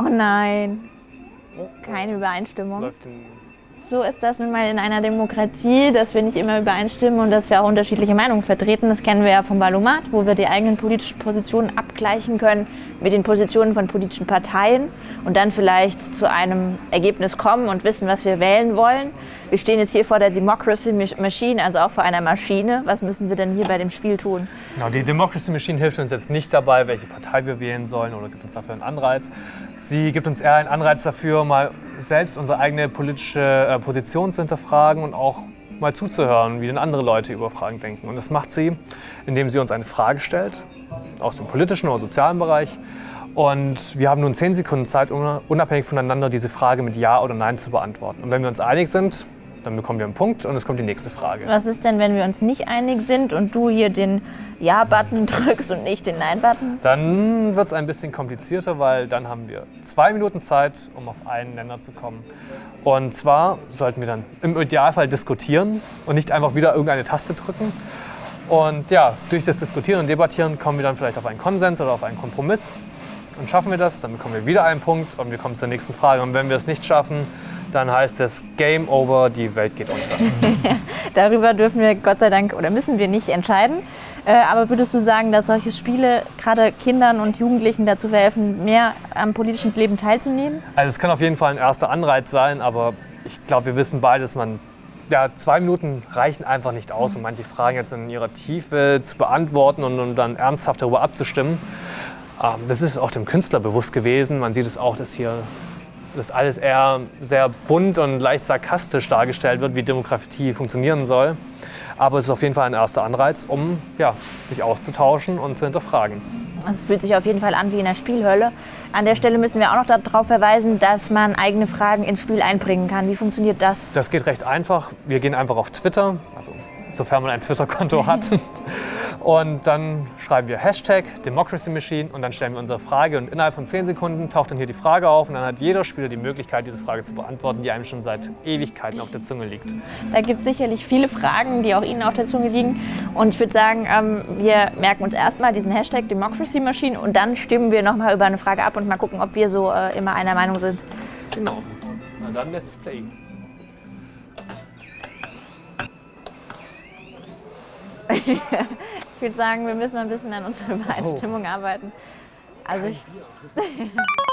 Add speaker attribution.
Speaker 1: Oh nein. Keine Übereinstimmung. So ist das nun mal in einer Demokratie, dass wir nicht immer übereinstimmen und dass wir auch unterschiedliche Meinungen vertreten. Das kennen wir ja vom Valomat, wo wir die eigenen politischen Positionen abgleichen können mit den Positionen von politischen Parteien und dann vielleicht zu einem Ergebnis kommen und wissen, was wir wählen wollen. Wir stehen jetzt hier vor der Democracy Machine, also auch vor einer Maschine. Was müssen wir denn hier bei dem Spiel tun?
Speaker 2: Genau, die Democracy Machine hilft uns jetzt nicht dabei, welche Partei wir wählen sollen oder gibt uns dafür einen Anreiz. Sie gibt uns eher einen Anreiz dafür, mal selbst unsere eigene politische äh, Position zu hinterfragen und auch mal zuzuhören, wie denn andere Leute über Fragen denken. Und das macht sie, indem sie uns eine Frage stellt, aus dem politischen oder sozialen Bereich. Und wir haben nun zehn Sekunden Zeit, un- unabhängig voneinander diese Frage mit Ja oder Nein zu beantworten. Und wenn wir uns einig sind, dann bekommen wir einen Punkt und es kommt die nächste Frage.
Speaker 1: Was ist denn, wenn wir uns nicht einig sind und du hier den Ja-Button drückst und nicht den Nein-Button?
Speaker 2: Dann wird es ein bisschen komplizierter, weil dann haben wir zwei Minuten Zeit, um auf einen Nenner zu kommen. Und zwar sollten wir dann im Idealfall diskutieren und nicht einfach wieder irgendeine Taste drücken. Und ja, durch das Diskutieren und Debattieren kommen wir dann vielleicht auf einen Konsens oder auf einen Kompromiss. Und schaffen wir das, dann bekommen wir wieder einen Punkt und wir kommen zur nächsten Frage. Und wenn wir es nicht schaffen, dann heißt es Game Over, die Welt geht unter.
Speaker 1: Darüber dürfen wir Gott sei Dank oder müssen wir nicht entscheiden. Äh, aber würdest du sagen, dass solche Spiele gerade Kindern und Jugendlichen dazu verhelfen, mehr am politischen Leben teilzunehmen?
Speaker 2: Also es kann auf jeden Fall ein erster Anreiz sein, aber ich glaube, wir wissen beide, dass man ja, zwei Minuten reichen einfach nicht aus, um manche Fragen jetzt in ihrer Tiefe zu beantworten und um dann ernsthaft darüber abzustimmen. Ähm, das ist auch dem Künstler bewusst gewesen. Man sieht es auch, dass hier das alles eher sehr bunt und leicht sarkastisch dargestellt wird, wie Demokratie funktionieren soll. Aber es ist auf jeden Fall ein erster Anreiz, um ja, sich auszutauschen und zu hinterfragen.
Speaker 1: Es fühlt sich auf jeden Fall an wie in der Spielhölle. An der Stelle müssen wir auch noch darauf verweisen, dass man eigene Fragen ins Spiel einbringen kann. Wie funktioniert das?
Speaker 2: Das geht recht einfach. Wir gehen einfach auf Twitter, also sofern man ein Twitter-Konto hat. Und dann schreiben wir Hashtag Democracy Machine und dann stellen wir unsere Frage und innerhalb von 10 Sekunden taucht dann hier die Frage auf und dann hat jeder Spieler die Möglichkeit, diese Frage zu beantworten, die einem schon seit Ewigkeiten auf der Zunge liegt.
Speaker 1: Da gibt es sicherlich viele Fragen, die auch Ihnen auf der Zunge liegen. Und ich würde sagen, ähm, wir merken uns erstmal diesen Hashtag Democracy Machine und dann stimmen wir nochmal über eine Frage ab und mal gucken, ob wir so äh, immer einer Meinung sind.
Speaker 2: Genau. Na dann, let's play.
Speaker 1: Ich würde sagen, wir müssen ein bisschen an unserer Übereinstimmung arbeiten. Also ich,